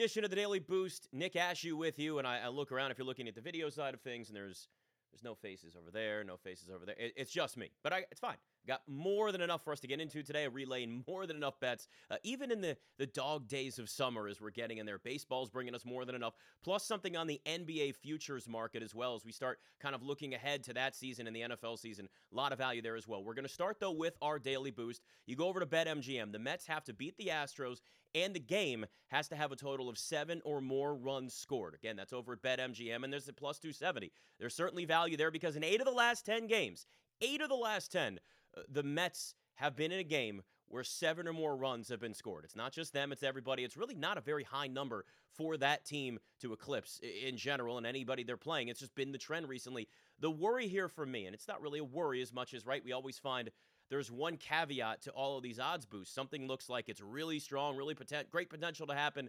edition of the Daily Boost. Nick Ashew with you, and I, I, look around if you're looking at the video side of things, and there's there's no faces over there, no faces over there. It, it's just me, but I, it's fine. Got more than enough for us to get into today. Relaying more than enough bets, uh, even in the the dog days of summer, as we're getting in there. Baseball's bringing us more than enough. Plus something on the NBA futures market as well as we start kind of looking ahead to that season and the NFL season. A lot of value there as well. We're going to start though with our daily boost. You go over to BetMGM. The Mets have to beat the Astros and the game has to have a total of seven or more runs scored. Again, that's over at BetMGM, and there's a plus 270. There's certainly value there because in eight of the last 10 games, eight of the last 10, uh, Uh, the Mets have been in a game where seven or more runs have been scored. It's not just them, it's everybody. It's really not a very high number for that team to eclipse in general and anybody they're playing. It's just been the trend recently. The worry here for me, and it's not really a worry as much as, right, we always find there's one caveat to all of these odds boosts. Something looks like it's really strong, really potent, great potential to happen.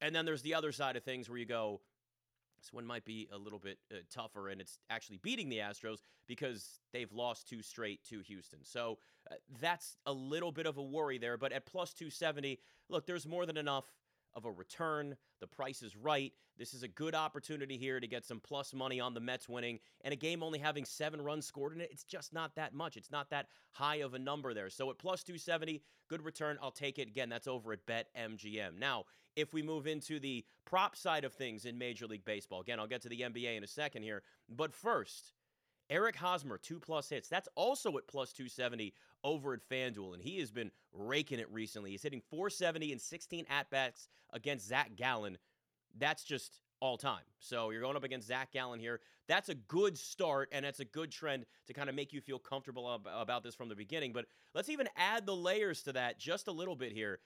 And then there's the other side of things where you go, this one might be a little bit uh, tougher, and it's actually beating the Astros because they've lost two straight to Houston. So uh, that's a little bit of a worry there. But at plus 270, look, there's more than enough of a return. The price is right. This is a good opportunity here to get some plus money on the Mets winning. And a game only having seven runs scored in it, it's just not that much. It's not that high of a number there. So at plus 270, good return. I'll take it. Again, that's over at BetMGM. Now, if we move into the prop side of things in Major League Baseball, again, I'll get to the NBA in a second here. But first, Eric Hosmer, two plus hits. That's also at plus 270 over at FanDuel, and he has been raking it recently. He's hitting 470 and 16 at bats against Zach Gallen. That's just all time. So you're going up against Zach Gallen here. That's a good start, and that's a good trend to kind of make you feel comfortable ab- about this from the beginning. But let's even add the layers to that just a little bit here.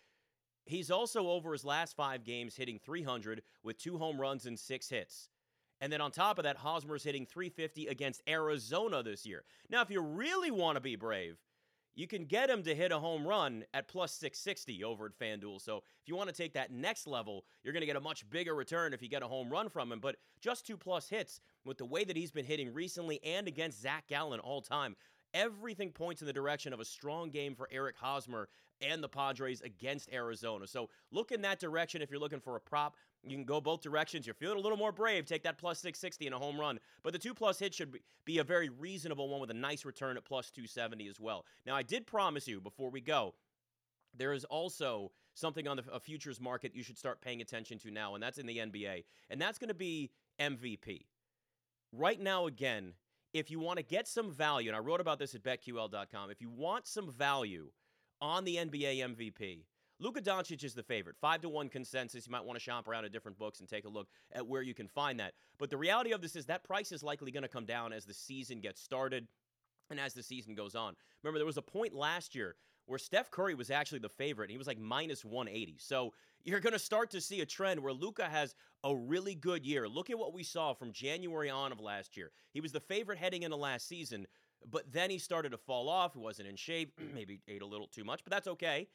He's also over his last five games hitting 300 with two home runs and six hits. And then on top of that, Hosmer's hitting 350 against Arizona this year. Now, if you really want to be brave, you can get him to hit a home run at plus 660 over at FanDuel. So if you want to take that next level, you're going to get a much bigger return if you get a home run from him. But just two plus hits with the way that he's been hitting recently and against Zach Gallen all time, everything points in the direction of a strong game for Eric Hosmer and the Padres against Arizona. So look in that direction if you're looking for a prop. You can go both directions. You're feeling a little more brave, take that plus 660 in a home run. But the two plus hit should be a very reasonable one with a nice return at plus 270 as well. Now, I did promise you before we go, there is also something on the futures market you should start paying attention to now, and that's in the NBA. And that's going to be MVP. Right now, again, if you want to get some value, and I wrote about this at betql.com, if you want some value on the NBA MVP, Luka Doncic is the favorite. Five to one consensus. You might want to shop around at different books and take a look at where you can find that. But the reality of this is that price is likely going to come down as the season gets started and as the season goes on. Remember, there was a point last year where Steph Curry was actually the favorite. And he was like minus 180. So you're going to start to see a trend where Luka has a really good year. Look at what we saw from January on of last year. He was the favorite heading into last season, but then he started to fall off. He wasn't in shape, maybe ate a little too much, but that's okay.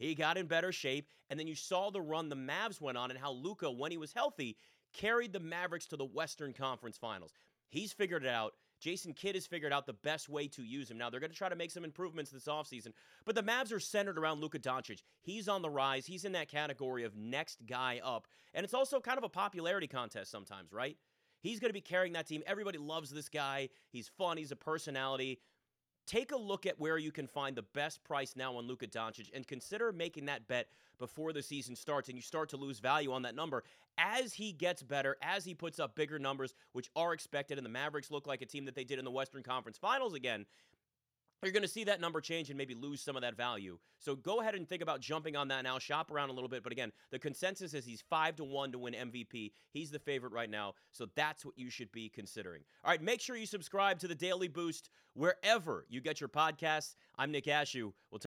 He got in better shape, and then you saw the run the Mavs went on and how Luka, when he was healthy, carried the Mavericks to the Western Conference Finals. He's figured it out. Jason Kidd has figured out the best way to use him. Now, they're going to try to make some improvements this offseason, but the Mavs are centered around Luka Doncic. He's on the rise. He's in that category of next guy up. And it's also kind of a popularity contest sometimes, right? He's going to be carrying that team. Everybody loves this guy. He's fun. He's a personality. Take a look at where you can find the best price now on Luka Doncic and consider making that bet before the season starts and you start to lose value on that number. As he gets better, as he puts up bigger numbers, which are expected, and the Mavericks look like a team that they did in the Western Conference Finals again you're going to see that number change and maybe lose some of that value. So go ahead and think about jumping on that now. Shop around a little bit, but again, the consensus is he's five to one to win MVP. He's the favorite right now, so that's what you should be considering. All right, make sure you subscribe to the Daily Boost wherever you get your podcasts. I'm Nick Ashew. We'll